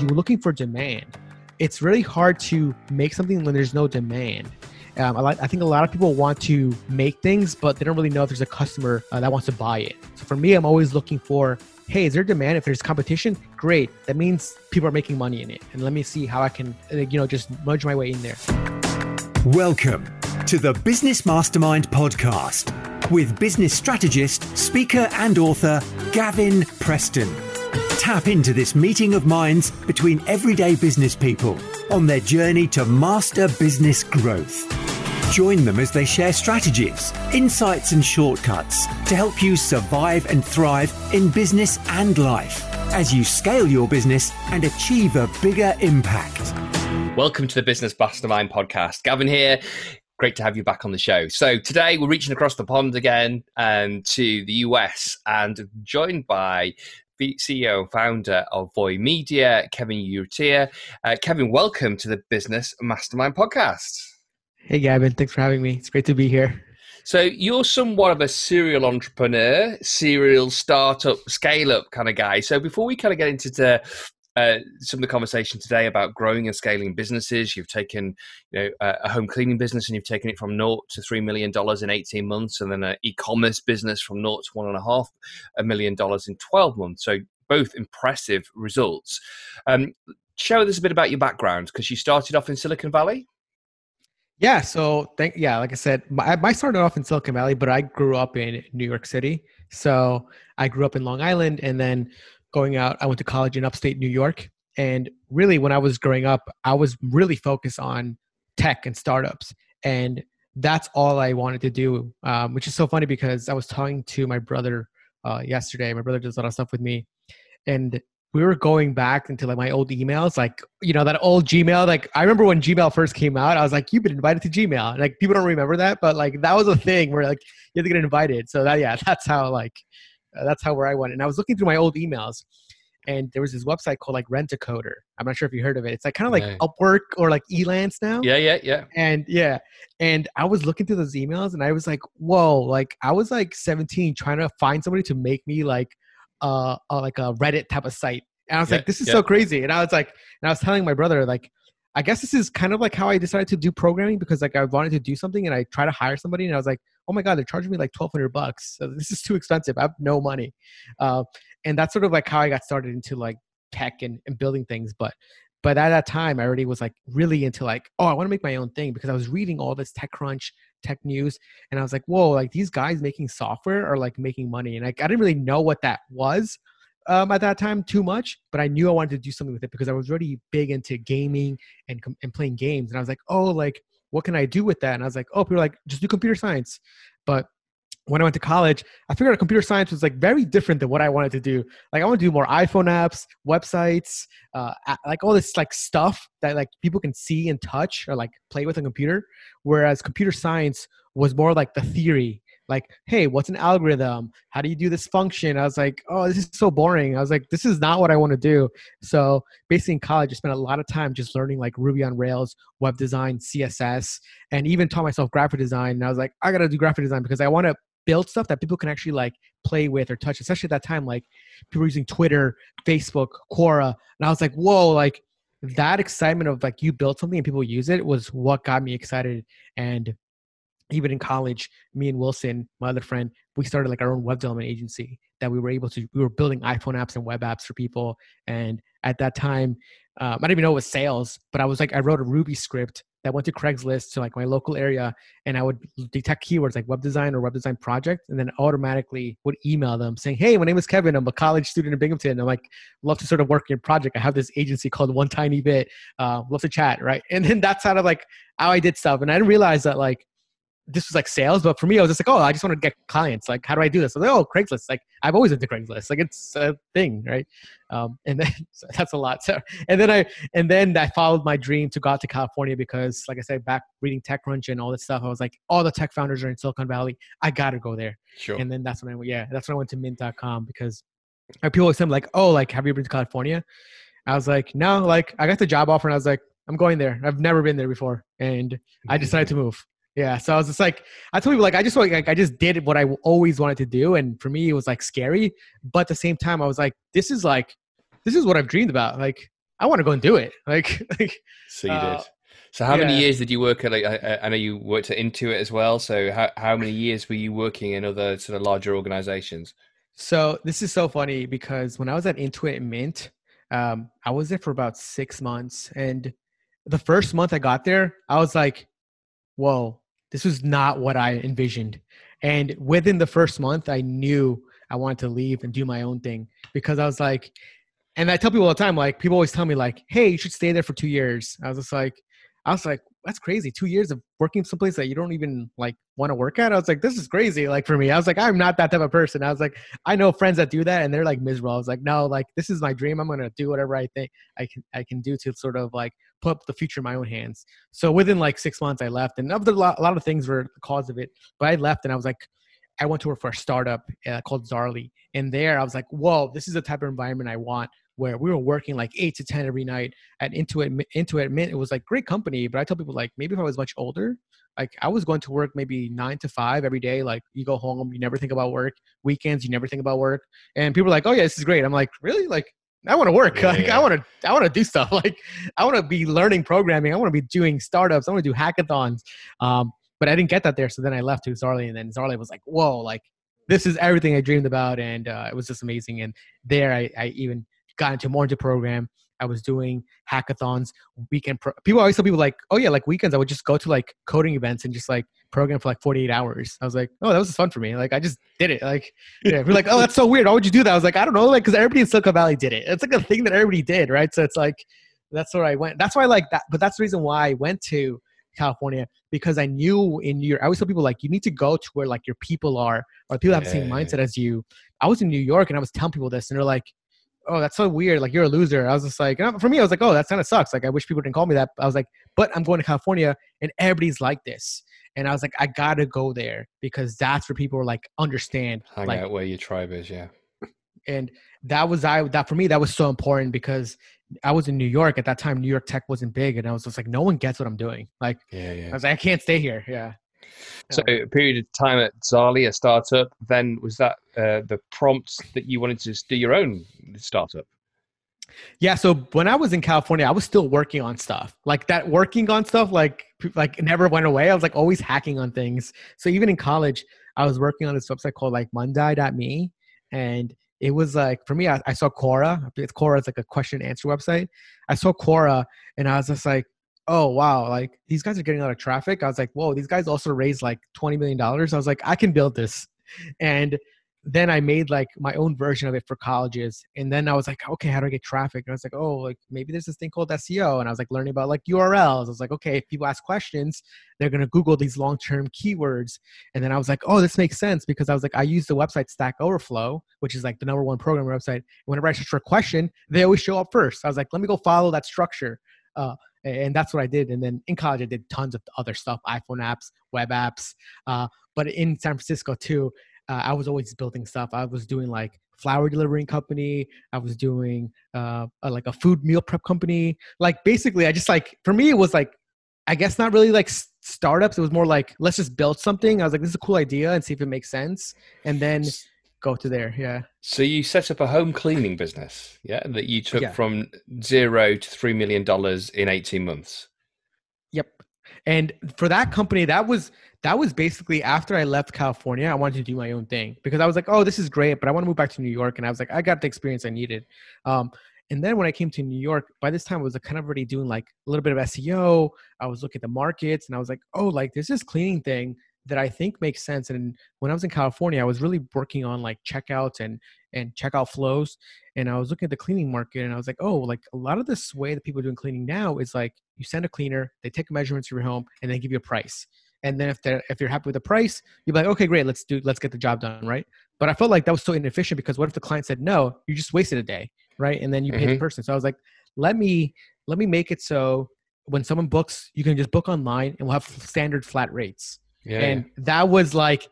you're looking for demand. It's really hard to make something when there's no demand. Um, I, I, think a lot of people want to make things, but they don't really know if there's a customer uh, that wants to buy it. So for me, I'm always looking for, hey, is there demand? If there's competition, great. That means people are making money in it, and let me see how I can, uh, you know, just merge my way in there. Welcome to the Business Mastermind podcast with business strategist, speaker, and author Gavin Preston. Tap into this meeting of minds between everyday business people on their journey to master business growth. Join them as they share strategies, insights, and shortcuts to help you survive and thrive in business and life as you scale your business and achieve a bigger impact. Welcome to the Business Mastermind podcast. Gavin here. Great to have you back on the show. So today we're reaching across the pond again um, to the US and joined by CEO and founder of Voy Media, Kevin Urrutia. Uh, Kevin, welcome to the Business Mastermind podcast. Hey, Gavin. Thanks for having me. It's great to be here. So, you're somewhat of a serial entrepreneur, serial startup, scale up kind of guy. So, before we kind of get into the, uh, some of the conversation today about growing and scaling businesses. You've taken you know, a home cleaning business and you've taken it from naught to $3 million in 18 months, and then an e commerce business from naught to $1.5 million in 12 months. So, both impressive results. Um, share with us a bit about your background because you started off in Silicon Valley. Yeah, so thank yeah, like I said, my, I started off in Silicon Valley, but I grew up in New York City. So I grew up in Long Island, and then going out, I went to college in upstate New York. And really, when I was growing up, I was really focused on tech and startups. And that's all I wanted to do, um, which is so funny because I was talking to my brother uh, yesterday. My brother does a lot of stuff with me. And we were going back into like my old emails, like you know that old Gmail. Like I remember when Gmail first came out, I was like, "You've been invited to Gmail." Like people don't remember that, but like that was a thing where like you had to get invited. So that yeah, that's how like uh, that's how where I went. And I was looking through my old emails, and there was this website called like Rent a Coder. I'm not sure if you heard of it. It's like kind of like. Upwork or like Elance now. Yeah, yeah, yeah. And yeah, and I was looking through those emails, and I was like, whoa! Like I was like 17, trying to find somebody to make me like uh, uh like a Reddit type of site. And I was yeah, like, this is yeah. so crazy. And I was like, and I was telling my brother like. I guess this is kind of like how I decided to do programming because like I wanted to do something and I try to hire somebody and I was like, oh my god they're charging me like 1200 bucks. So this is too expensive. I have no money. Uh, and that's sort of like how i got started into like tech and, and building things but but at that time i already was like really into like oh i want to make my own thing because i was reading all this techcrunch tech news and i was like whoa like these guys making software are like making money and like i didn't really know what that was um, at that time too much, but I knew I wanted to do something with it because I was already big into gaming and and playing games, and I was like, oh, like what can I do with that? And I was like, oh, people are like, just do computer science. But when I went to college, I figured out computer science was like very different than what I wanted to do. Like I want to do more iPhone apps, websites, uh, like all this like stuff that like people can see and touch or like play with a computer. Whereas computer science was more like the theory like, hey, what's an algorithm? How do you do this function? I was like, oh, this is so boring. I was like, this is not what I want to do. So basically in college, I spent a lot of time just learning like Ruby on Rails, web design, CSS, and even taught myself graphic design. And I was like, I got to do graphic design because I want to build stuff that people can actually like play with or touch, especially at that time, like people were using Twitter, Facebook, Quora. And I was like, whoa, like that excitement of like you build something and people use it was what got me excited. And even in college, me and Wilson, my other friend, we started like our own web development agency that we were able to, we were building iPhone apps and web apps for people. And at that time, um, I didn't even know it was sales, but I was like, I wrote a Ruby script that went to Craigslist to like my local area and I would detect keywords like web design or web design project and then automatically would email them saying, Hey, my name is Kevin. I'm a college student in Binghamton. I'm like, love to sort of work in project. I have this agency called One Tiny Bit. Uh, love to chat. Right. And then that's kind of like how I did stuff. And I didn't realize that like this was like sales, but for me, I was just like, oh, I just want to get clients. Like, how do I do this? Was like, oh, Craigslist. Like, I've always into Craigslist. Like, it's a thing, right? Um, and then so that's a lot. So, and then I and then I followed my dream to go out to California because, like I said, back reading TechCrunch and all this stuff, I was like, all the tech founders are in Silicon Valley. I gotta go there. Sure. And then that's when I went. Yeah, that's when I went to Mint.com because people always say like, oh, like, have you been to California? I was like, no. Like, I got the job offer, and I was like, I'm going there. I've never been there before, and I decided to move. Yeah, so I was just like, I told people like I just like I just did what I always wanted to do, and for me it was like scary, but at the same time I was like, this is like, this is what I've dreamed about. Like I want to go and do it. Like, like so you uh, did. So how yeah. many years did you work at? Like, I, I, know you worked at Intuit as well. So how how many years were you working in other sort of larger organizations? So this is so funny because when I was at Intuit Mint, um, I was there for about six months, and the first month I got there, I was like, "Whoa, this was not what I envisioned." And within the first month, I knew I wanted to leave and do my own thing because I was like, and I tell people all the time, like people always tell me, like, "Hey, you should stay there for two years." I was just like, I was like, that's crazy. Two years of working someplace that you don't even like want to work at. I was like, this is crazy. Like for me, I was like, I'm not that type of person. I was like, I know friends that do that and they're like miserable. I was like, no, like this is my dream. I'm gonna do whatever I think I can I can do to sort of like put the future in my own hands. So within like six months, I left, and of the, a lot of things were the cause of it. But I left, and I was like, I went to work for a startup uh, called Zaarly, and there I was like, whoa, this is the type of environment I want where we were working like eight to 10 every night at Intuit, Intuit Mint. It was like great company, but I tell people like maybe if I was much older, like I was going to work maybe nine to five every day. Like you go home, you never think about work. Weekends, you never think about work. And people are like, oh yeah, this is great. I'm like, really? Like I want to work. Yeah, like yeah. I want to, I want to do stuff. Like I want to be learning programming. I want to be doing startups. I want to do hackathons. Um, but I didn't get that there. So then I left to Zaarly, and then Zaarly was like, whoa, like this is everything I dreamed about, and uh, it was just amazing. And there, I, I even got into more into program. I was doing hackathons, weekend. Pro- people always tell people like, oh yeah, like weekends I would just go to like coding events and just like program for like 48 hours. I was like, oh, that was fun for me. Like I just did it. Like, yeah, we're like, oh, that's so weird. Why would you do that? I was like, I don't know, like because everybody in Silicon Valley did it. It's like a thing that everybody did, right? So it's like that's where I went. That's why I like that. But that's the reason why I went to California because I knew in New York. I always tell people like you need to go to where like your people are or people have the same mindset as you. I was in New York and I was telling people this, and they're like, oh, that's so weird. Like you're a loser. I was just like, for me, I was like, oh, that kind of sucks. Like I wish people didn't call me that. I was like, but I'm going to California and everybody's like this. And I was like, I gotta go there because that's where people are like understand. Hang like, out where your tribe is, yeah. And that was I that for me that was so important because I was in New York at that time. New York tech wasn't big, and I was just like, no one gets what I'm doing. Like, yeah, yeah. I was like, I can't stay here. Yeah. So a period of time at Zaarly, a startup. Then was that uh, the prompt that you wanted to do your own startup? Yeah. So when I was in California, I was still working on stuff like that. Working on stuff like like never went away. I was like always hacking on things. So even in college, I was working on this website called like Monday.me, and it was like for me, I, I saw Quora. It's Quora is like a question and answer website. I saw Quora, and I was just like, oh wow, like these guys are getting a lot of traffic. I was like, whoa, these guys also raised like twenty million dollars. I was like, I can build this, and then I made like my own version of it for colleges. And then I was like, okay, how do I get traffic? And I was like, oh, like maybe there's this thing called SEO. And I was like learning about like URLs. I was like, okay, if people ask questions, they're gonna Google these long-term keywords. And then I was like, oh, this makes sense because I was like, I use the website Stack Overflow, which is like the number one program website. Whenever I search for a question, they always show up first. I was like, let me go follow that structure. Uh, and that's what I did. And then in college, I did tons of other stuff, iPhone apps, web apps. Uh, but in San Francisco too, uh, I was always building stuff. I was doing like flower delivering company. I was doing uh, a, like a food meal prep company. Like basically, I just like for me it was like I guess not really like startups. It was more like let's just build something. I was like, this is a cool idea and see if it makes sense, and then go to there. Yeah. So you set up a home cleaning business, yeah, that you took yeah. from zero to three million dollars in eighteen months. Yep. And for that company, that was that was basically after I left California, I wanted to do my own thing because I was like, oh, this is great, but I want to move back to New York. And I was like, I got the experience I needed. Um, and then when I came to New York, by this time I was kind of already doing like a little bit of SEO. I was looking at the markets and I was like, oh, like there's this cleaning thing that I think makes sense. And when I was in California, I was really working on like checkouts and and checkout flows. And I was looking at the cleaning market and I was like, oh, like a lot of this way that people are doing cleaning now is like you send a cleaner, they take measurements of your home, and they give you a price and then if they're if you're happy with the price you're like okay great let's do let's get the job done right but i felt like that was so inefficient because what if the client said no you just wasted a day right and then you pay mm-hmm. the person so i was like let me let me make it so when someone books you can just book online and we'll have standard flat rates yeah, and yeah. that was like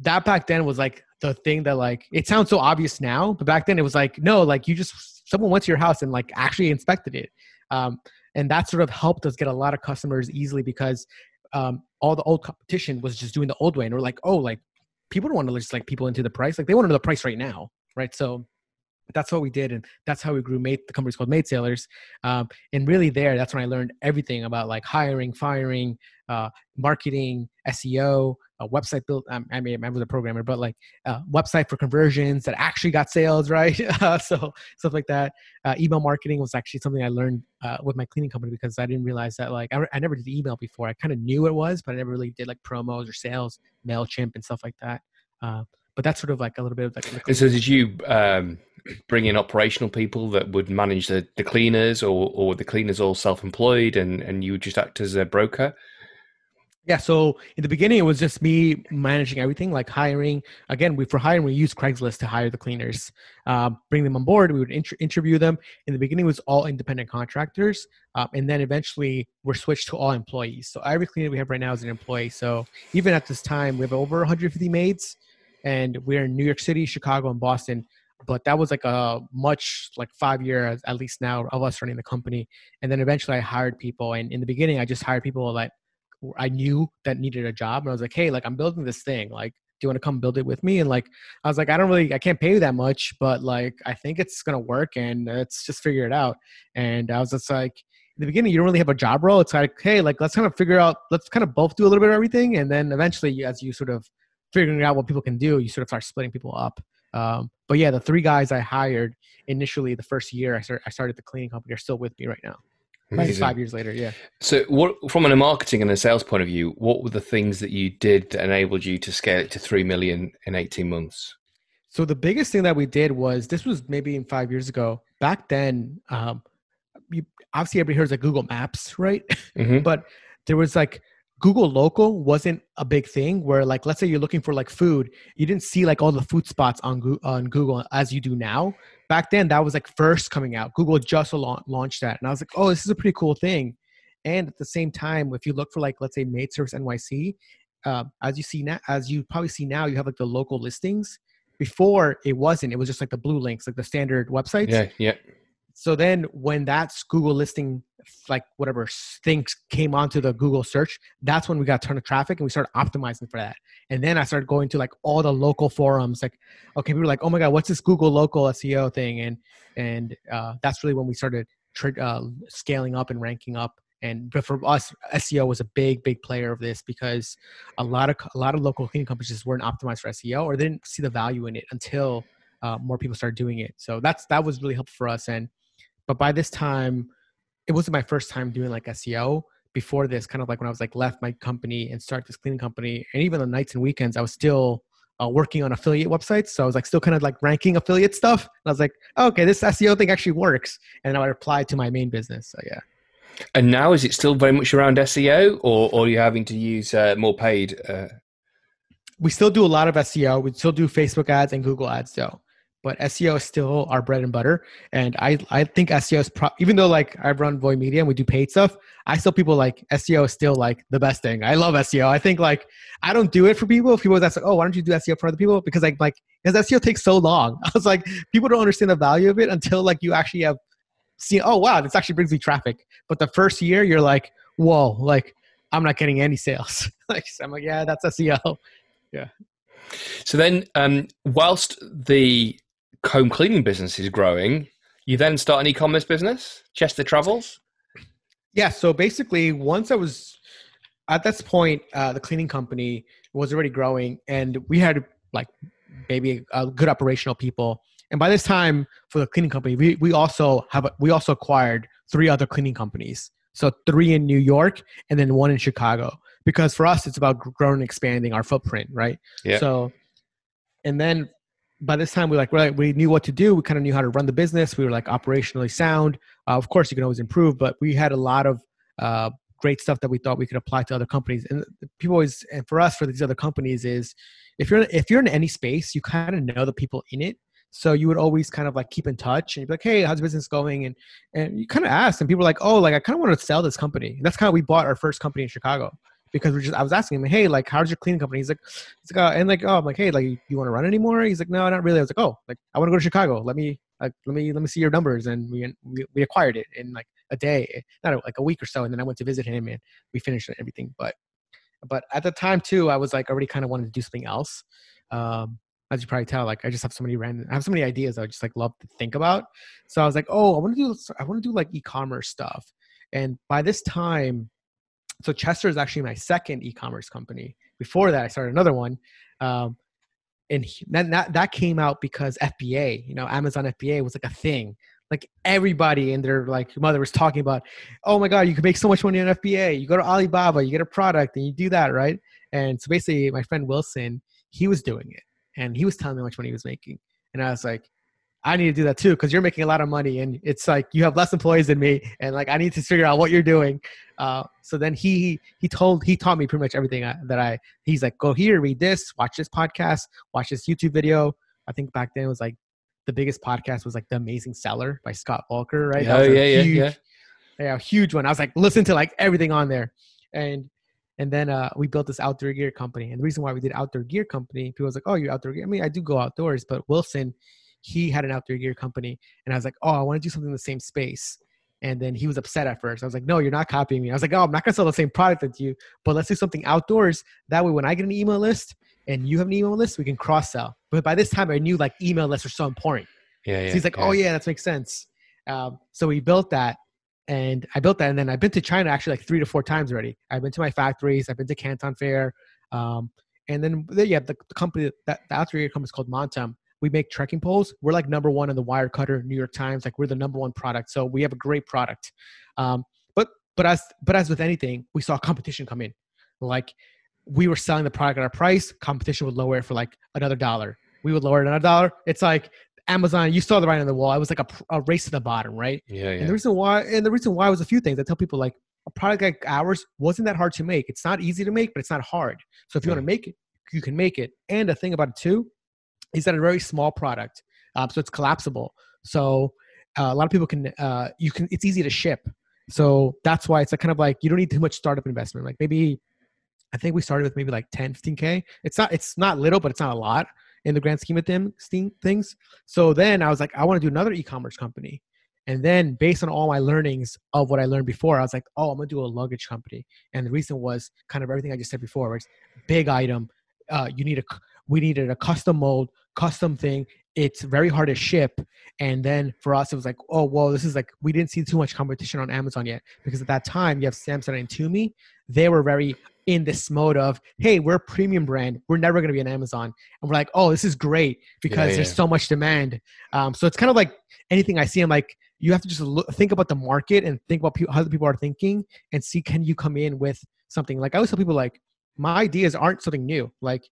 that back then was like the thing that like it sounds so obvious now but back then it was like no like you just someone went to your house and like actually inspected it um, and that sort of helped us get a lot of customers easily because um, all the old competition was just doing the old way, and we're like, oh, like people don't want to just like people into the price, like they want to know the price right now, right? So that's what we did and that's how we grew made the company's called MaidSailors um, and really there that's when i learned everything about like hiring firing uh, marketing seo a website build um, i mean i was a programmer but like uh, website for conversions that actually got sales right? Uh, so stuff like that. Uh, email marketing was actually something i learned uh, with my cleaning company because i didn't realize that like i, I never did email before. I kind of knew it was but i never really did like promos or sales mailchimp and stuff like that. Uh, but that's sort of like a little bit of like. And so, did you um, bring in operational people that would manage the, the cleaners, or or the cleaners all self employed, and and you would just act as a broker? Yeah, so in the beginning, it was just me managing everything, like hiring. Again, we for hiring, we use Craigslist to hire the cleaners, uh, bring them on board. We would inter- interview them. In the beginning, it was all independent contractors, uh, and then eventually we're switched to all employees. So every cleaner we have right now is an employee. So even at this time, we have over 150 maids, and we're in New York City, Chicago, and Boston. But that was like a much like five years at least now of us running the company. And then eventually i hired people. And in the beginning i just hired people like i knew that needed a job. And i was like hey like i'm building this thing. Like do you want to come build it with me? And like i was like i don't really i can't pay you that much but like i think it's gonna work and let's just figure it out. And i was just like in the beginning you don't really have a job role. It's like hey like let's kind of figure out let's kind of both do a little bit of everything. And then eventually as you sort of figuring out what people can do you sort of start splitting people up um, but yeah, the three guys I hired initially the first year I started, I started the cleaning company are still with me right now. Five years later, yeah. So, what from a marketing and a sales point of view, what were the things that you did that enabled you to scale it to three million in eighteen months? So the biggest thing that we did was this was maybe in five years ago. Back then, um, you, obviously everybody hears like Google Maps, right? Mm-hmm. but there was like Google local wasn't a big thing where like let's say you're looking for like food, you didn't see like all the food spots on on Google as you do now. Back then that was like first coming out. Google just launched that and I was like, "Oh, this is a pretty cool thing." And at the same time, if you look for like let's say Maid Service NYC, uh, as you see now as you probably see now, you have like the local listings. Before it wasn't, it was just like the blue links, like the standard websites. Yeah, yeah. So then when that's Google listing like whatever things came onto the Google search, that's when we got a ton of traffic and we started optimizing for that. And then I started going to like all the local forums, like, okay, people were like, oh my God, what's this Google local SEO thing? And, and uh, that's really when we started uh, scaling up and ranking up. And but for us, SEO was a big, big player of this because a lot of a lot of local cleaning companies just weren't optimized for SEO or they didn't see the value in it until uh, more people started doing it. So that's that was really helpful for us. And but by this time, it wasn't my first time doing like SEO. Before this, kind of like when I was like left my company and start this cleaning company, and even on nights and weekends, I was still uh, working on affiliate websites. So I was like still kind of like ranking affiliate stuff. And I was like, oh, okay, this SEO thing actually works, and I applied to my main business. So yeah. And now is it still very much around SEO, or, or are you having to use uh, more paid? Uh... We still do a lot of SEO. We still do Facebook ads and Google ads, though but SEO is still our bread and butter. And I, I think SEO is pro- even though like I run Voy Media and we do paid stuff, I still people like SEO is still like the best thing. I love SEO. I think like I don't do it for people. If people ask like, oh, why don't you do SEO for other people? Because like like because SEO takes so long. I was like, people don't understand the value of it until like you actually have seen. Oh wow, this actually brings me traffic. But the first year, you're like, whoa, like I'm not getting any sales. like so I'm like, yeah, that's SEO. Yeah. So then, um, whilst the home cleaning business is growing, you then start an e-commerce business, Chester Travels. Yeah. So basically, once I was at this point, uh, the cleaning company was already growing, and we had like maybe a good operational people. And by this time, for the cleaning company, we, we also have a, we also acquired three other cleaning companies. So three in New York and then one in Chicago. Because for us, it's about growing and expanding our footprint, right? Yeah. So, and then by this time we like we we knew what to do. We kind of knew how to run the business. We were like operationally sound. Uh, of course you can always improve but we had a lot of uh, great stuff that we thought we could apply to other companies. And people always and for us for these other companies is if you're if you're in any space you kind of know the people in it. So you would always kind of like keep in touch and be like hey how's business going? And and you kind of ask and people are like oh like i kind of want to sell this company. And that's kind of we bought our first company in chicago because we're just I was asking him, hey, like how's your cleaning company? He's like, he's like, uh, and like, oh, I'm like, hey, like, you want to run anymore? He's like, no, not really. I was like, oh, like I want to go to Chicago. Let me, like, let me, let me see your numbers, and we we, acquired it in like a day, not a, like a week or so, and then I went to visit him and we finished everything. But, but at the time too, I was like already kind of wanted to do something else. Um, as you probably tell, like I just have so many random, I have so many ideas I just like love to think about. So I was like, oh, I want to do, I want to do like e-commerce stuff. And by this time, so Chester is actually my second e-commerce company. Before that, I started another one. Um, and then that, that came out because FBA, you know, Amazon FBA was like a thing. Like everybody and their like mother was talking about, oh my God, you can make so much money on FBA. You go to Alibaba, you get a product and you do that, right? And so basically my friend Wilson, he was doing it and he was telling me how much money he was making. And I was like, I need to do that too because you're making a lot of money and it's like you have less employees than me and like I need to figure out what you're doing. Uh, so then he he told he taught me pretty much everything I, that I he's like go here read this watch this podcast watch this YouTube video. I think back then it was like the biggest podcast was like the Amazing Seller by Scott Voelker right? Oh yeah yeah huge, yeah yeah huge one. I was like listen to like everything on there and and then uh, we built this outdoor gear company. And the reason why we did outdoor gear company, people was like, "Oh, you outdoor gear." I mean, I do go outdoors, but Wilson, he had an outdoor gear company, and I was like, "Oh, I want to do something in the same space." And then he was upset at first. I was like, "No, you're not copying me." I was like, "Oh, I'm not gonna sell the same product as you, but let's do something outdoors. That way, when I get an email list and you have an email list, we can cross sell." But by this time, I knew like email lists are so important. Yeah, yeah. So he's like, yeah. "Oh yeah, that makes sense." Um, so we built that, and I built that. And then I've been to China actually like three to four times already. I've been to my factories. I've been to Canton Fair. Um, and then yeah, the, the company that the outdoor gear company is called Montem. We make trekking poles. We're like number one in the Wirecutter, New York Times. Like we're the number one product. So we have a great product. Um, but but as but as with anything, we saw competition come in. Like we were selling the product at our price. Competition would lower it for like another dollar. We would lower it another dollar. It's like Amazon, you saw the writing on the wall. It was like a, a race to the bottom, right? Yeah, yeah. And the reason why, and the reason why was a few things. I tell people like a product like ours wasn't that hard to make. It's not easy to make, but it's not hard. So if you want to make it, you can make it. And the thing about it too is that a very small product, um, so it's collapsible. So uh, a lot of people can, uh, you can, it's easy to ship. So that's why it's a kind of like you don't need too much startup investment. Like maybe, I think we started with maybe like 10, 15k. It's not, it's not little, but it's not a lot in the grand scheme of them things. So then I was like, I want to do another e-commerce company. And then based on all my learnings of what I learned before, I was like, oh, I'm gonna do a luggage company. And the reason was kind of everything I just said before, was big item. Uh, you need a we needed a custom mold, custom thing. It's very hard to ship. And then for us, it was like, oh, well, this is like we didn't see too much competition on Amazon yet because at that time you have Samsonite and Tumi. They were very in this mode of, hey, we're a premium brand. We're never going to be on Amazon. And we're like, oh, this is great because yeah, yeah. there's so much demand. Um, so it's kind of like anything I see. I'm like, you have to just look, think about the market and think about people, how the people are thinking and see can you come in with something. Like I always tell people, like my ideas aren't something new. Like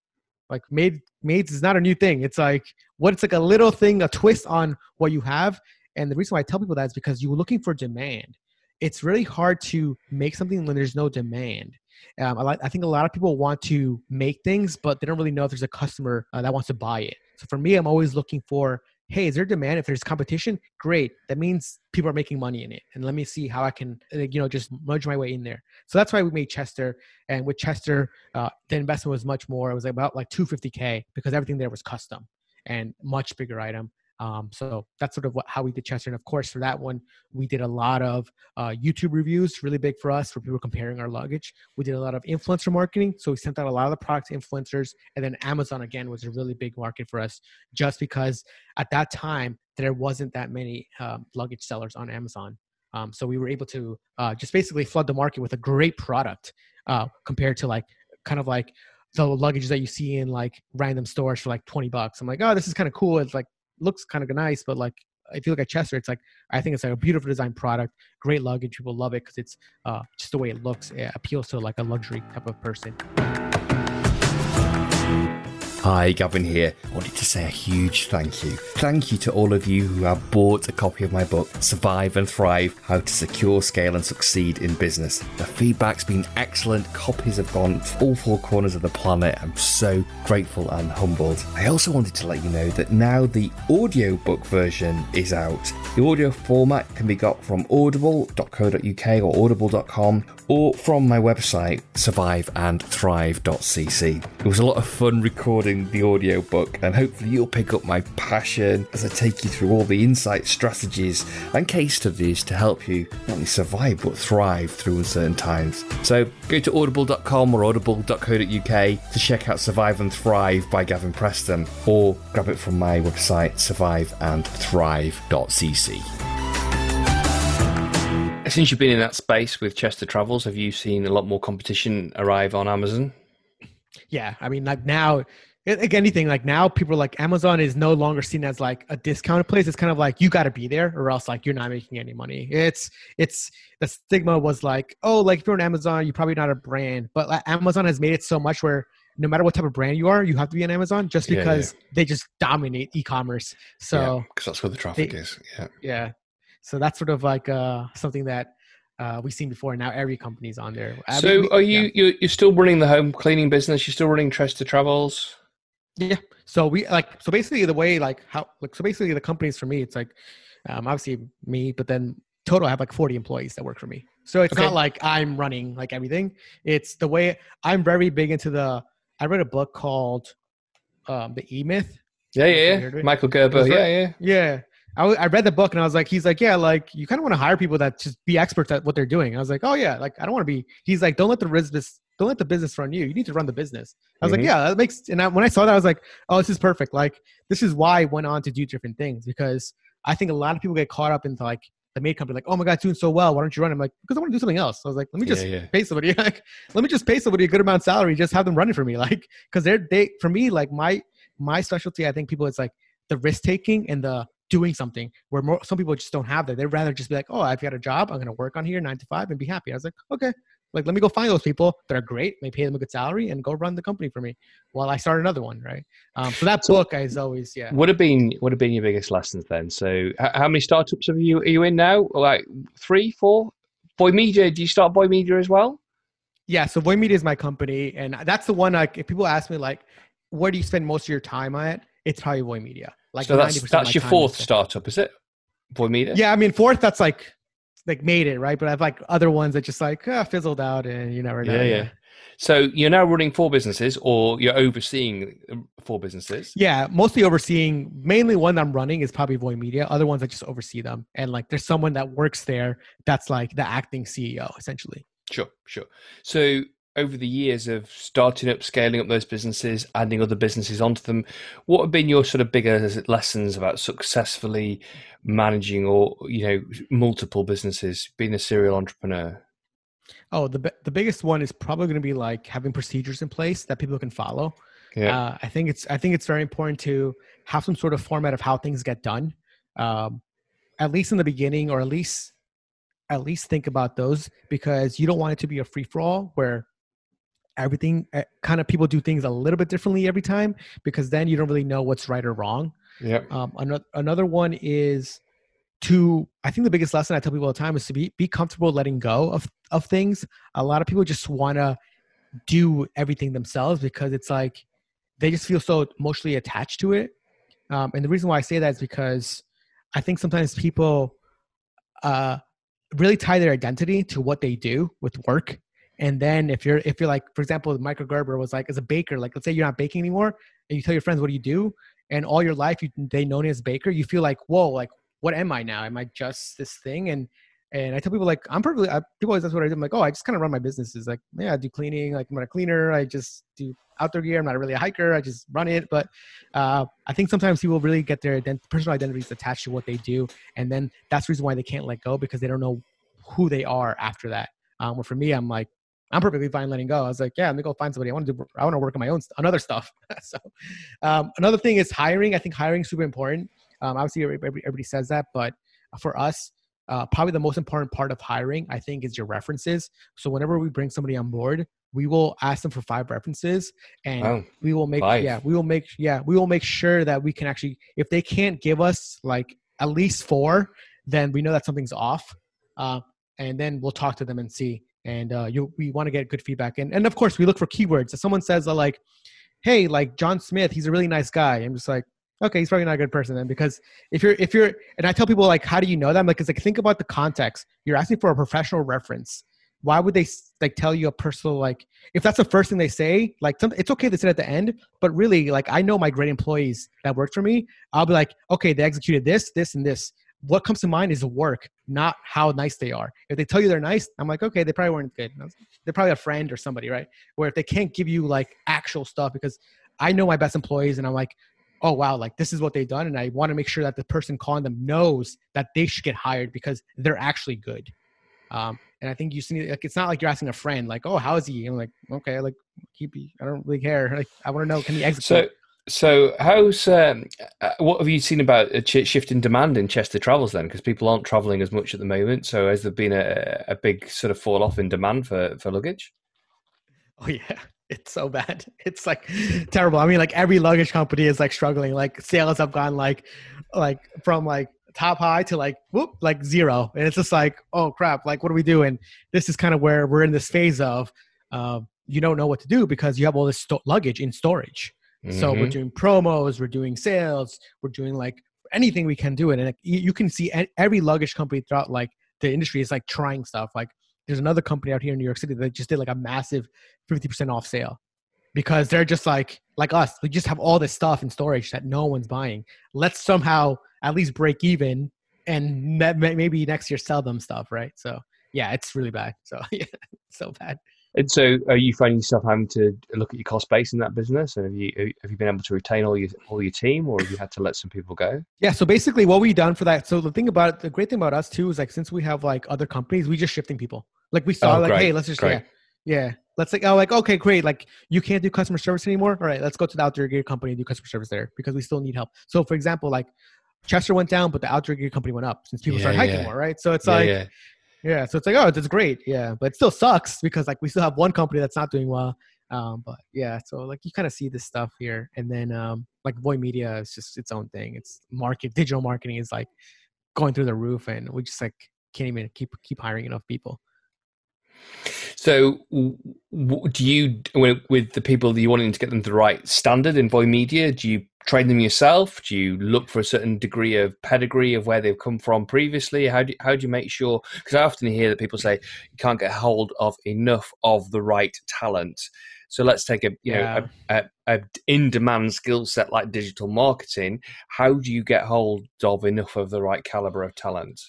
like made maids is not a new thing. It's like what it's like a little thing, a twist on what you have. And the reason why I tell people that is because you're looking for demand. It's really hard to make something when there's no demand. Um, I, I, think a lot of people want to make things, but they don't really know if there's a customer uh, that wants to buy it. So for me, I'm always looking for, hey, is there demand? If there's competition, great. That means people are making money in it, and let me see how I can, uh, you know, just merge my way in there. So that's why we made Chester. And with Chester, uh, the investment was much more. It was about like 250k because everything there was custom and much bigger item. Um, so that's sort of what, how we did Chester. And of course, for that one, we did a lot of uh, YouTube reviews, really big for us for people comparing our luggage. We did a lot of influencer marketing. So we sent out a lot of the product to influencers. And then Amazon, again, was a really big market for us just because at that time, there wasn't that many um, luggage sellers on Amazon. Um, so we were able to uh, just basically flood the market with a great product uh, compared to like kind of like the luggage that you see in like random stores for like 20 bucks. I'm like, oh, this is kind of cool. It's like looks kind of nice, but like if you look at Chester, it's like I think it's like a beautiful design product, great luggage. People love it because it's uh, just the way it looks. It appeals to like a luxury type of person. Hi, Gavin here. I wanted to say a huge thank you. Thank you to all of you who have bought a copy of my book, Survive and Thrive How to Secure, Scale, and Succeed in Business. The feedback's been excellent. Copies have gone to all four corners of the planet. I'm so grateful and humbled. I also wanted to let you know that now the audiobook version is out. The audio format can be got from audible.co.uk or audible.com or from my website, surviveandthrive.cc. It was a lot of fun recording recording the audio book, and hopefully you'll pick up my passion as I take you through all the insights, strategies, and case studies to help you not only survive but thrive through uncertain times. So go to audible.com or audible.co.uk to check out Survive and Thrive by Gavin Preston, or grab it from my website, surviveandthrive.cc. Since you've been in that space with Chester Travels, have you seen a lot more competition arrive on Amazon? Yeah, I mean, like now, like anything, like now, people are like Amazon is no longer seen as like a discounted place. It's kind of like you got to be there, or else like you're not making any money. It's it's the stigma was like, oh, like if you're on Amazon, you're probably not a brand. But like, Amazon has made it so much where no matter what type of brand you are, you have to be on Amazon just because yeah, yeah. they just dominate e-commerce. So because yeah, that's where the traffic they, is. Yeah. Yeah. So that's sort of like uh, something that uh, we've seen before. Now every company's on there. I so mean, are you yeah. you're, you're still running the home cleaning business? You're still running Chester Travels? Yeah. So we like so basically the way like how like so basically the companies for me it's like um, obviously me, but then total I have like 40 employees that work for me. So it's okay. not like I'm running like everything. It's the way I'm very big into the. I read a book called um, the E Myth. Yeah, yeah, yeah. Michael Gerber. Yeah, yeah, yeah. I, I read the book and I was like, he's like, yeah, like you kind of want to hire people that just be experts at what they're doing. I was like, oh yeah, like I don't want to be. He's like, don't let the business, don't let the business run you. You need to run the business. I was mm-hmm. like, yeah, that makes. And I, when I saw that, I was like, oh, this is perfect. Like this is why I went on to do different things because I think a lot of people get caught up into like the maid company, like, oh my god, it's doing so well. Why don't you run? I'm like, because I want to do something else. So I was like, let me just yeah, yeah. pay somebody. Like, let me just pay somebody a good amount of salary, just have them running for me. Like, because they're they for me, like my my specialty. I think people, it's like the risk taking and the doing something where more, some people just don't have that. They'd rather just be like, oh, I've got a job. I'm going to work on here nine to five and be happy. I was like, okay, like let me go find those people that are great. Let me pay them a good salary and go run the company for me while I start another one. Right. Um, so that so book is always yeah. Would have been would have been your biggest lessons then. So how many startups have you are you in now? Like three, four? Voy Media. Do you start Voy Media as well? Yeah. So Voy Media is my company, and that's the one. Like if people ask me like, where do you spend most of your time at? It's probably Voy Media. Like so that's that's your fourth startup, is it? Voy Media. Yeah, I mean fourth. That's like like made it right, but I've like other ones that just like uh, fizzled out, and you never know. Yeah, yeah. So you're now running four businesses, or you're overseeing um, four businesses? Yeah, mostly overseeing. Mainly one I'm running is probably Voy Media. Other ones I just oversee them, and like there's someone that works there that's like the acting CEO essentially. Sure, sure. So over the years of starting up, scaling up those businesses, adding other businesses onto them, what have been your sort of bigger lessons about successfully managing or you know multiple businesses, being a serial entrepreneur? Oh, the the biggest one is probably going to be like having procedures in place that people can follow. Yeah. Uh, I think it's I think it's very important to have some sort of format of how things get done, um, at least in the beginning, or at least at least think about those because you don't want it to be a free for all where everything eh, kind of people do things a little bit differently every time because then you don't really know what's right or wrong. Yeah. Um, another another one is to I think the biggest lesson I tell people all the time is to be be comfortable letting go of of things. A lot of people just want to do everything themselves because it's like they just feel so emotionally attached to it. Um, and the reason why I say that is because I think sometimes people uh, really tie their identity to what they do with work and then if you're if you're like, for example, Michael Gerber was like, as a baker, like let's say you're not baking anymore, and you tell your friends what do you do, and all your life you, they know you as baker, you feel like, whoa, like what am I now? Am I just this thing? And and I tell people like I'm perfectly. I, people always that's what I do. I'm like, oh, I just kind of run my businesses. Like, yeah, I do cleaning. Like, I'm not a cleaner. I just do outdoor gear. I'm not really a hiker. I just run it. But uh, I think sometimes people really get their ident- personal identities attached to what they do, and then that's the reason why they can't let go because they don't know who they are after that. Um, where for me, I'm like, I'm perfectly fine letting go. I was like, yeah, let me go find somebody. I want to do, I want to work on my own, on other stuff. so, um, another thing is hiring. I think hiring is super important. Um, obviously, everybody, everybody, says that, but for us, uh, probably the most important part of hiring, I think, is your references. So whenever we bring somebody on board, we will ask them for five references, and oh, we will make, five. yeah, we will make, yeah, we will make sure that we can actually, if they can't give us like at least four, then we know that something's off. Uh, and then we'll talk to them and see and uh, you we want to get good feedback. And and of course we look for keywords. If someone says uh, like hey like john smith he's a really nice guy i'm just like okay he's probably not a good person then because if you're if you're and i tell people like how do you know that i'm like because like think about the context. You're asking for a professional reference. Why would they like tell you a personal like if that's the first thing they say like some, it's okay to say at the end but really like i know my great employees that work for me. I'll be like okay they executed this this and this what comes to mind is work not how nice they are if they tell you they're nice i'm like okay they probably weren't good they're probably a friend or somebody right where if they can't give you like actual stuff because i know my best employees and i'm like oh wow like this is what they've done and i want to make sure that the person calling them knows that they should get hired because they're actually good um, and I think you see, like, it's not like you're asking a friend, like, "Oh, how is he?" I'm like, "Okay, like, keep. I don't really care. Like, I want to know, can he execute?" So, so how's um, uh, what have you seen about a shift in demand in Chester travels then? Because people aren't traveling as much at the moment. So, has there been a, a big sort of fall off in demand for for luggage? Oh yeah, it's so bad. It's like terrible. I mean, like every luggage company is like struggling. Like sales have gone like, like from like top high to like whoop like zero and it's just like oh crap like what do we do and this is kind of where we're in this phase of uh, you don't know what to do because you have all this sto- luggage in storage mm-hmm. so we're mm-hmm. doing promos we're doing sales we're doing like anything we can do it and you, you can see every luggage company throughout like the industry is like trying stuff like there's another company out here in new york city that just did like a massive 50% off sale because they're just like like us we just have all this stuff in storage that no one's buying let's somehow at least break even and maybe next year sell them stuff, right? So yeah, it's really bad. So yeah, so bad. And so, are you finding yourself having to look at your cost base in that business? And have you uh, have you been able to retain all your all your team, or have you had to let some people go? Yeah. So basically, what we done for that. So the thing about it, the great thing about us too is like since we have like other companies, we just shifting people. Like we saw, oh, like, great. hey, let's just great. yeah, yeah. Let's like, oh, like, okay, great. Like, you can't do customer service anymore. All right, let's go to the outdoor gear company and do customer service there because we still need help. So, for example, like, Chester went down, but the outdoor gear company went up since people yeah, started hiking yeah. more, right? So it's yeah, like, yeah. so it's like, oh, that's great, yeah, but it still sucks because like we still have one company that's not doing well. Um, but yeah, so like you kind of see this stuff here, and then um, like Voy Media is just its own thing. It's market, digital marketing is like going through the roof, and we just like can't even keep keep hiring enough people. So, do you with the people that you wanting to get them to the right standard in Voy Media? Do you train them yourself? Do you look for a certain degree of pedigree of where they've come from previously? How do how do you make sure? Because I often hear that people say you can't get hold of enough of the right talent. So let's take a you yeah. know a, a, a in demand skill set like digital marketing. How do you get hold of enough of the right caliber of talent?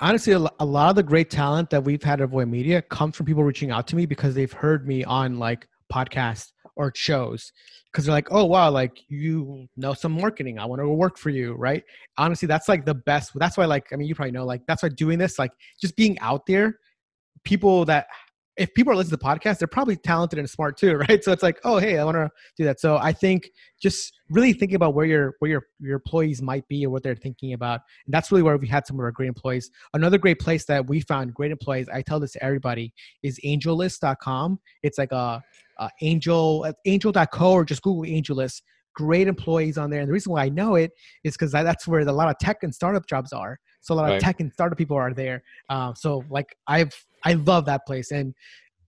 honestly a lot of the great talent that we've had at Voy Media comes from people reaching out to me because they've heard me on like podcasts or shows because they're like oh wow like you know some marketing i want to work for you right? Honestly that's like the best that's why like i mean you probably know like that's why doing this like just being out there people that if people are listening to the podcast, they're probably talented and smart too, right? So it's like, oh, hey, I want to do that. So I think just really thinking about where your where your your employees might be or what they're thinking about, and that's really where we had some of our great employees. Another great place that we found great employees, I tell this to everybody, is AngelList.com. It's like a, a angel uh, angel.co or just Google AngelList. Great employees on there, and the reason why I know it is because that's where a lot of tech and startup jobs are. So a lot right. of tech and startup people are there. Um, so like I've I love that place. And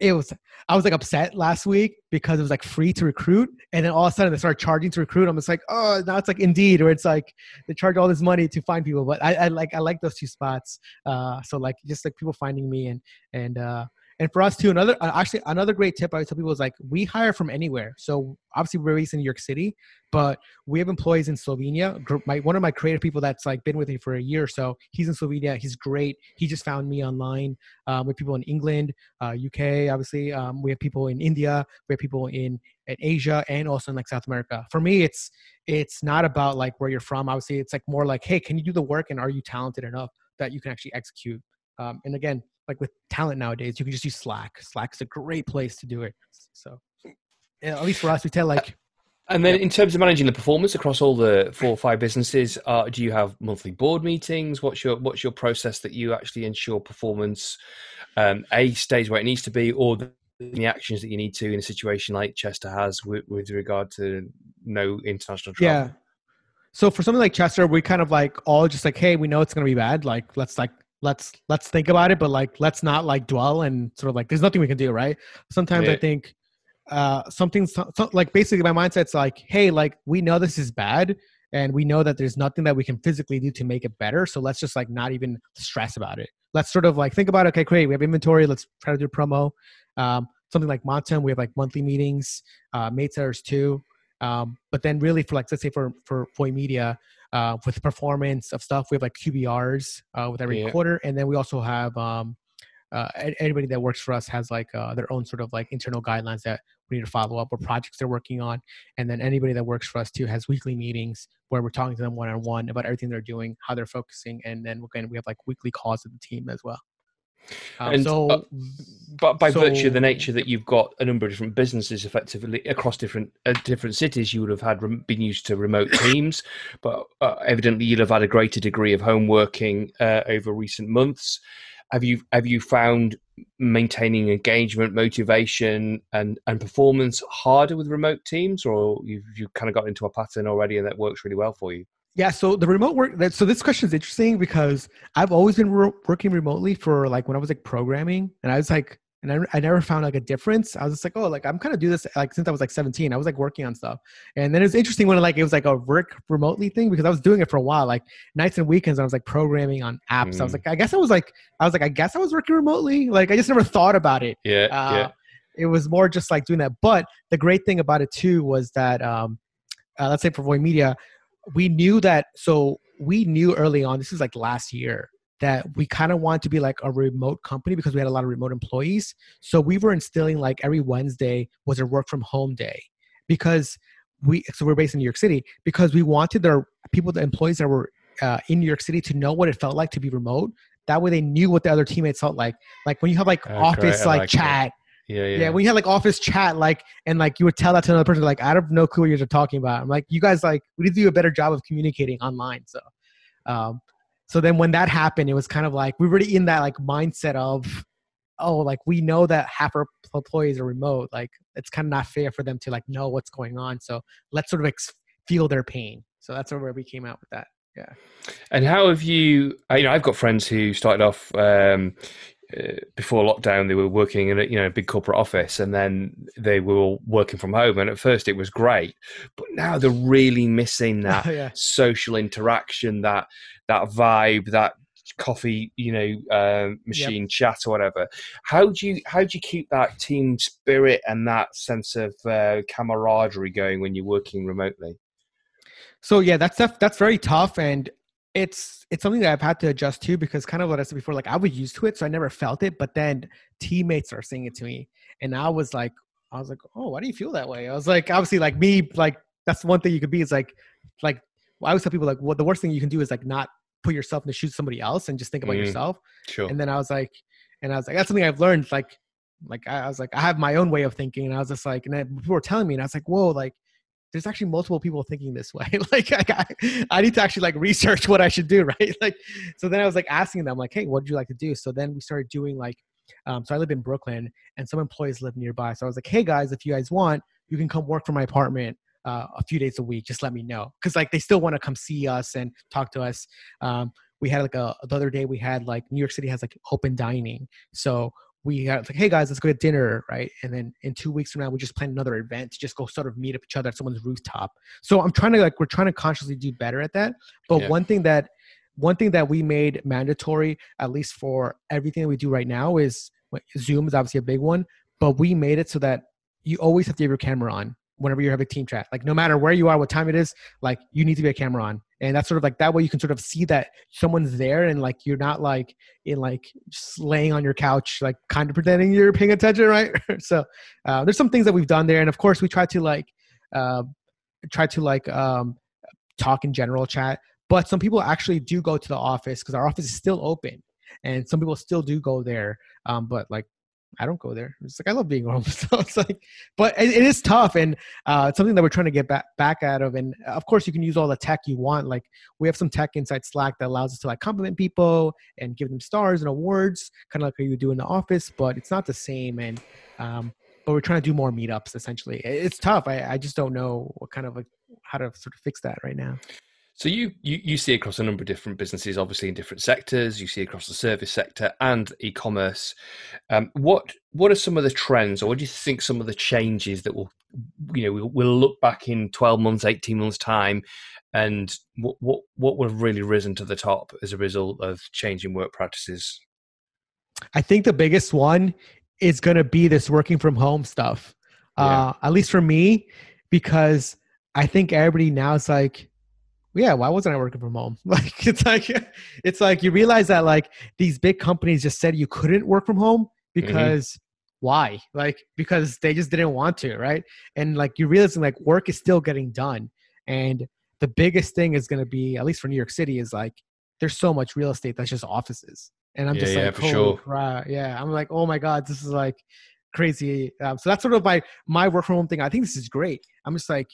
it was I was like upset last week because it was like free to recruit, and then all of a sudden they started charging to recruit. I'm just like, oh, now it's like Indeed, where it's like they charge all this money to find people. But I, I like I like those two spots. Uh, so like just like people finding me and and uh, and for us too, another uh, actually another great tip I tell people is like we hire from anywhere. So obviously we're based in New York City, but we have employees in Slovenia. My one of my creative people that's like been with me for a year or so. He's in Slovenia. He's great. He just found me online. Um, with people in England, uh, UK. Obviously, um, we have people in India. We have people in in Asia and also in like South America. For me, it's it's not about like where you're from. Obviously, it's like more like, hey, can you do the work and are you talented enough that you can actually execute? Um, and again, like with talent nowadays, you can just use Slack. Slack is a great place to do it. So, yeah, at least for us, we tell like. And then, in terms of managing the performance across all the four or five businesses, uh, do you have monthly board meetings? What's your what's your process that you actually ensure performance um, a stays where it needs to be, or the, the actions that you need to in a situation like Chester has with, with regard to no international travel? Yeah. So for something like Chester, we kind of like all just like, hey, we know it's going to be bad. Like, let's like let's let's think about it but like let's not like dwell and sort of like there's nothing we can do right sometimes yeah. i think uh something so, like basically my mindset's like hey like we know this is bad and we know that there's nothing that we can physically do to make it better so let's just like not even stress about it let's sort of like think about okay, great, we have inventory. Let's try to do promo. Um, something like Montem, we have like monthly meetings. Uh, Matetters too. Um, but then really for like let's say for for Voy Media, uh, with performance of stuff, we have like QBRs uh, with every yeah. quarter, and then we also have um, uh, anybody that works for us has like uh, their own sort of like internal guidelines that we need to follow up or projects they're working on and then anybody that works for us too has weekly meetings where we're talking to them one-on-one about everything they're doing how they're focusing and then again we have like weekly calls with the team as well um, and so, uh, but by so, virtue of the nature that you've got a number of different businesses effectively across different uh, different cities, you would have had rem- been used to remote teams, but uh, evidently you'd have had a greater degree of home working uh, over recent months have you have you found maintaining engagement, motivation, and and performance harder with remote teams, or you've you kind of got into a pattern already and that works really well for you? Yeah, so the remote work. So this question is interesting because I've always been re- working remotely for like when I was like programming, and I was like and I, I never found like a difference. I was just like, oh, like I'm kind of do this like since I was like 17. I was like working on stuff, and then it was interesting when like it was like a work remotely thing because I was doing it for a while, like nights and weekends. I was like programming on apps. Mm. I was mm. like, I guess I was like, I was like, I guess I was working remotely. Like I just never thought about it. Yeah, uh, yeah. It was more just like doing that. But the great thing about it too was that, um, uh, let's say for Voy Media, we knew that. So we knew early on. This is like last year that we kind of wanted to be like a remote company because we had a lot of remote employees. So we were instilling like every Wednesday was a work from home day because we so we're based in New York City because we wanted our people, the employees that were uh, in New York City to know what it felt like to be remote. That way they knew what the other teammates felt like. Like when you have like office like, like, chat. Yeah, yeah. You had like office chat, like, and like you would tell that to another person, like, I have no clue what you're talking about. I'm like, you guys, like, we need to do a better job of communicating online. So, um, so then when that happened, it was kind of like we were already in that like mindset of, oh, like we know that half our employees are remote. Like it's kind of not fair for them to like know what's going on. So let's sort of ex- feel their pain. So that's where we came out with that. Yeah. And how have you? You know, I've got friends who started off. Um, uh, before lockdown, they were working in a you know a big corporate office, and then they were all working from home. And at first, it was great, but now they're really missing that yeah. social interaction, that that vibe, that coffee, you know, uh, machine yep. chat or whatever. How do you how do you keep that team spirit and that sense of uh, camaraderie going when you're working remotely? So yeah, that's that's very tough, and it's it's something that I've had to adjust to because kind of what I said before, like I was used to it, so I never felt it. But then teammates are saying it to me, and I was like, I was like, oh, why do you feel that way? I was like, obviously, like me, like that's one thing you could be is like, like I always tell people like, what the worst thing you can do is like not put yourself in the shoes of somebody else and just think about mm, yourself. Sure. And then I was like, and I was like, that's something I've learned. Like, like I, was like, I have my own way of thinking, and I was just like, and then people were telling me, and I was like, whoa, like there's actually multiple people thinking this way. like I, I, need to actually like research what I should do, right? Like, so then I was like asking them, like, hey, what would you like to do? So then we started doing like, um, so I live in Brooklyn, and some employees live nearby. So I was like, hey guys, if you guys want, you can come work from my apartment uh, a few days a week. Just let me know, because like they still want to come see us and talk to us. Um, we had like a the other day we had like New York City has like open dining, so we got like, hey guys, let's go to dinner, right? And then in two weeks from now, we just plan another event to just go sort of meet up each other at someone's rooftop. So I'm trying to like we're trying to consciously do better at that. But yeah. one thing that one thing that we made mandatory, at least for everything that we do right now, is Zoom is obviously a big one, but we made it so that you always have to have your camera on whenever you have a team chat. Like no matter where you are, what time it is, like you need to be a camera on. And that's sort of like that way you can sort of see that someone's there and like you're not like in like just laying on your couch, like kind of pretending you're paying attention, right? so uh, there's some things that we've done there. And of course we try to like uh, try to like um, talk in general chat. But some people actually do go to the office because our office is still open and some people still do go there um, but like I don't go there. It's like I love being home. So it's like, but it, it is tough, and uh, it's something that we're trying to get back back out of. And of course, you can use all the tech you want. Like we have some tech inside Slack that allows us to like compliment people and give them stars and awards, kind of like you do in the office. But it's not the same. And um, but we're trying to do more meetups. Essentially, it's tough. I, I just don't know what kind of like how to sort of fix that right now. So you, you you see across a number of different businesses, obviously in different sectors. You see across the service sector and e-commerce. Um, what what are some of the trends, or what do you think some of the changes that will, you know, we'll, we'll look back in twelve months, eighteen months time, and what what what will have really risen to the top as a result of changing work practices? I think the biggest one is going to be this working from home stuff. Yeah. Uh, at least for me, because I think everybody now is like, yeah, why wasn't I working from home? Like it's like it's like you realize that like these big companies just said you couldn't work from home mm-hmm. because mm-hmm. why? Like because they just didn't want to, right? And like you realizing like work is still getting done. And the biggest thing is gonna be, at least for New York City, is like there's so much real estate that's just offices. And I'm yeah, just like, yeah, for sure. Crap. Yeah. I'm like, oh my God, this is like crazy. Um, so that's sort of my my work from home thing. I think this is great. I'm just like,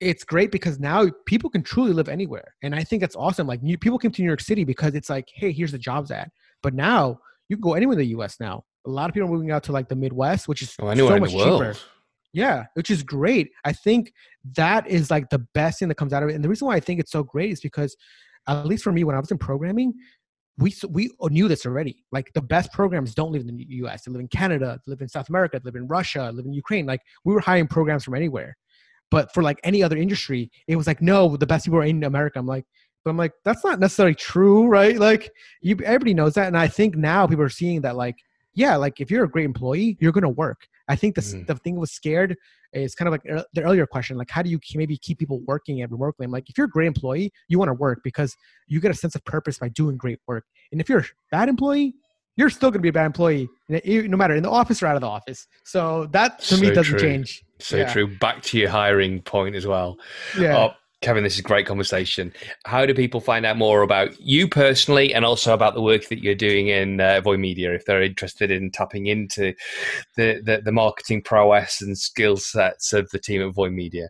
it's great because now people can truly live anywhere, and I think that's awesome. Like new, people came to New York City because it's like, hey, here's the jobs at. But now you can go anywhere in the U.S. Now. A lot of people are moving out to like the Midwest, which is oh, so much cheaper. Yeah, which is great. I think that is like the best thing that comes out of it. And the reason why I think it's so great is because, at least for me, when I was in programming, we we knew this already. Like the best programs don't live in the U.S. They live in Canada, they live in South America, they live in Russia, they live in Ukraine. Like we were hiring programs from anywhere. But for like any other industry, it was like, no, the best people are in America. I'm like, but I'm like, that's not necessarily true, right? Like you, everybody knows that, and I think now people are seeing that, like, yeah, like if you're a great employee, you're gonna work. I think the mm. the thing was scared is kind of like the earlier question, like how do you maybe keep people working and remotely? I'm like, if you're a great employee, you want to work because you get a sense of purpose by doing great work. And if you're a bad employee, you're still going to be a bad employee, no matter in the office or out of the office. So that to so me doesn't true. change. So yeah. true. Back to your hiring point as well. Yeah. Oh, Kevin, this is a great conversation. How do people find out more about you personally and also about the work that you're doing in uh, Voy Media if they're interested in tapping into the, the, the marketing prowess and skill sets of the team at Voy Media?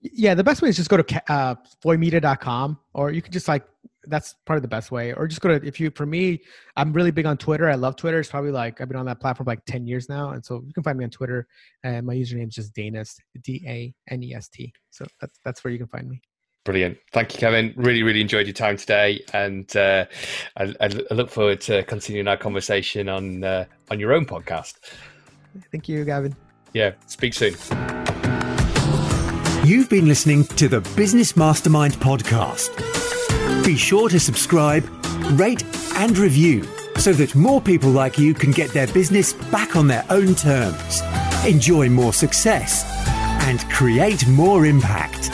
Yeah, the best way is just go to uh, voymedia.com or you can just like that's probably the best way. Or just go to if you for me, I'm really big on Twitter. I love Twitter. It's probably like I've been on that platform like 10 years now. And so you can find me on Twitter. And my username is just Danest, D A N E S T. So that's that's where you can find me. Brilliant. Thank you, Kevin. Really, really enjoyed your time today, and uh, I, I, look forward to continuing our conversation on uh, on your own podcast. Thank you, Gavin. Yeah. Speak soon. You've been listening to the Business Mastermind podcast. Be sure to subscribe, rate, and review so that more people like you can get their business back on their own terms, enjoy more success, and create more impact.